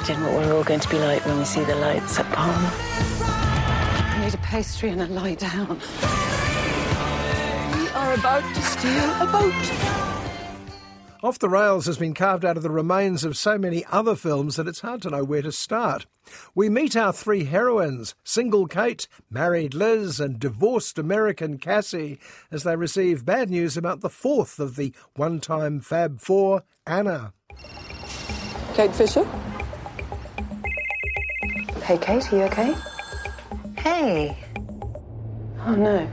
Imagine what we're all going to be like when we see the lights at Palma. I need a pastry and a lie down. We are about to steal a boat. Off the Rails has been carved out of the remains of so many other films that it's hard to know where to start. We meet our three heroines, single Kate, married Liz, and divorced American Cassie, as they receive bad news about the fourth of the one time Fab Four, Anna. Kate Fisher? Hey, Kate, are you okay? Hey. Oh, no.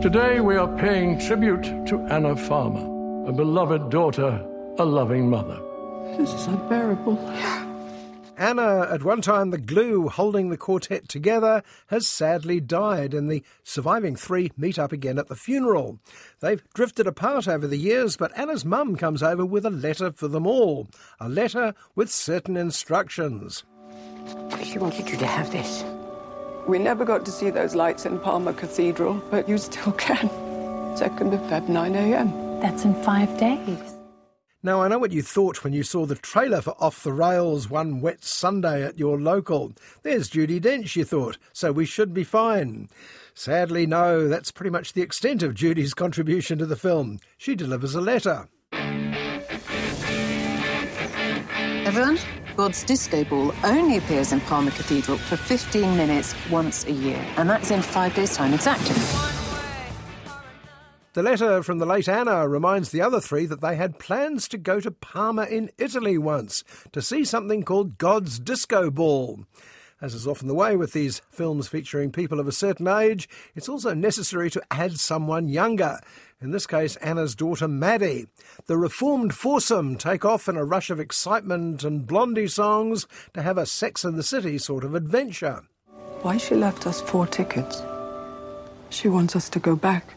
Today we are paying tribute to Anna Farmer, a beloved daughter, a loving mother. This is unbearable. Anna, at one time the glue holding the quartet together, has sadly died, and the surviving three meet up again at the funeral. They've drifted apart over the years, but Anna's mum comes over with a letter for them all. A letter with certain instructions. She wanted you to have this. We never got to see those lights in Palma Cathedral, but you still can. 2nd of Feb, 9 a.m. That's in five days. Now, I know what you thought when you saw the trailer for Off the Rails one wet Sunday at your local. There's Judi Dench, you thought, so we should be fine. Sadly, no, that's pretty much the extent of Judi's contribution to the film. She delivers a letter. Everyone, God's Disco Ball only appears in Palma Cathedral for 15 minutes once a year, and that's in five days' time exactly. The letter from the late Anna reminds the other three that they had plans to go to Parma in Italy once to see something called God's Disco Ball. As is often the way with these films featuring people of a certain age, it's also necessary to add someone younger. In this case, Anna's daughter Maddie. The reformed foursome take off in a rush of excitement and blondie songs to have a Sex in the City sort of adventure. Why she left us four tickets? She wants us to go back.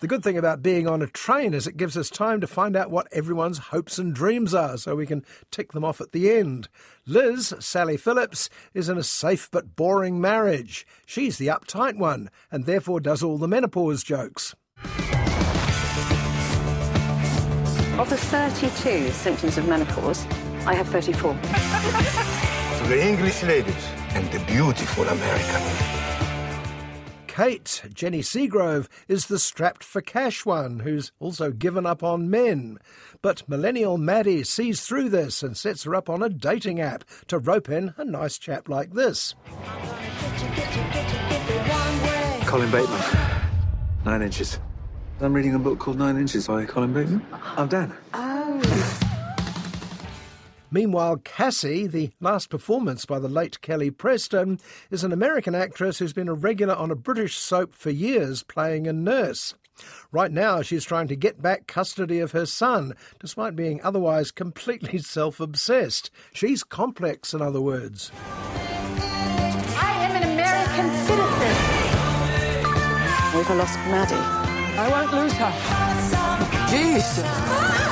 The good thing about being on a train is it gives us time to find out what everyone's hopes and dreams are so we can tick them off at the end. Liz, Sally Phillips, is in a safe but boring marriage. She's the uptight one and therefore does all the menopause jokes. Of the 32 symptoms of menopause, I have 34. To the English ladies and the beautiful American. Kate, Jenny Seagrove, is the strapped for cash one who's also given up on men. But millennial Maddie sees through this and sets her up on a dating app to rope in a nice chap like this. Colin Bateman, Nine Inches. I'm reading a book called Nine Inches by Colin Bateman. I'm Dan. Meanwhile, Cassie, the last performance by the late Kelly Preston, is an American actress who's been a regular on a British soap for years playing a nurse. Right now, she's trying to get back custody of her son, despite being otherwise completely self obsessed. She's complex, in other words. I am an American citizen. We've lost Maddie. I won't lose her. Jesus.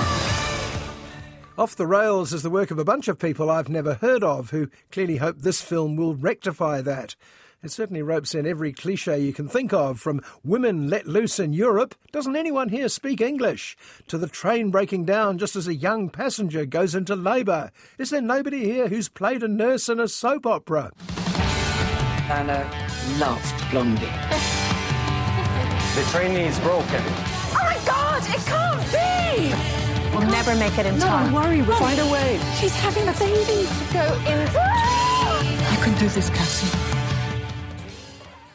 Off the Rails is the work of a bunch of people I've never heard of who clearly hope this film will rectify that. It certainly ropes in every cliche you can think of, from women let loose in Europe, doesn't anyone here speak English, to the train breaking down just as a young passenger goes into labour. Is there nobody here who's played a nurse in a soap opera? Anna loved Blondie. The train is broken. Never make it in time. Don't worry, we'll find a way. She's having a baby. Go in. You can do this, Cassie.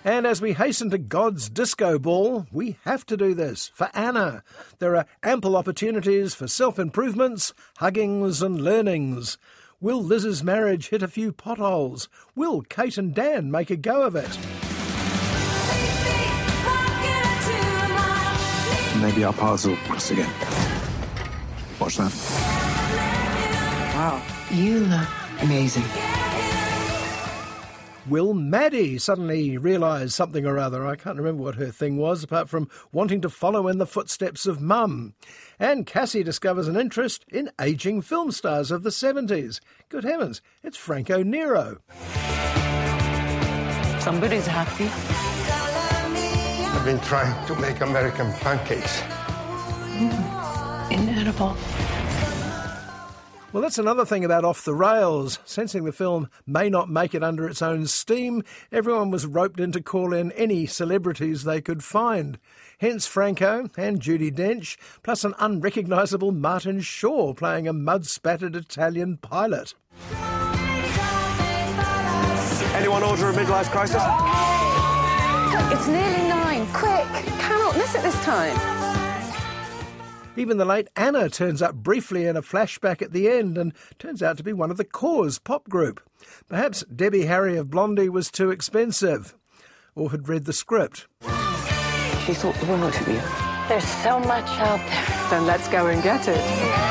And as we hasten to God's disco ball, we have to do this for Anna. There are ample opportunities for self improvements, huggings, and learnings. Will Liz's marriage hit a few potholes? Will Kate and Dan make a go of it? Maybe our paths will cross again. Watch that. Wow, you look amazing. Will Maddie suddenly realise something or other? I can't remember what her thing was, apart from wanting to follow in the footsteps of Mum. And Cassie discovers an interest in ageing film stars of the 70s. Good heavens, it's Franco Nero. Somebody's happy. I've been trying to make American pancakes. Mm. Inedible. Well, that's another thing about Off the Rails. Sensing the film may not make it under its own steam, everyone was roped in to call in any celebrities they could find. Hence Franco and Judi Dench, plus an unrecognisable Martin Shaw playing a mud spattered Italian pilot. Anyone order a midlife crisis? It's nearly nine. Quick! Cannot miss it this time. Even the late Anna turns up briefly in a flashback at the end and turns out to be one of the Cause pop group. Perhaps Debbie Harry of Blondie was too expensive, or had read the script. She thought the world of you. There's so much out there. Then let's go and get it.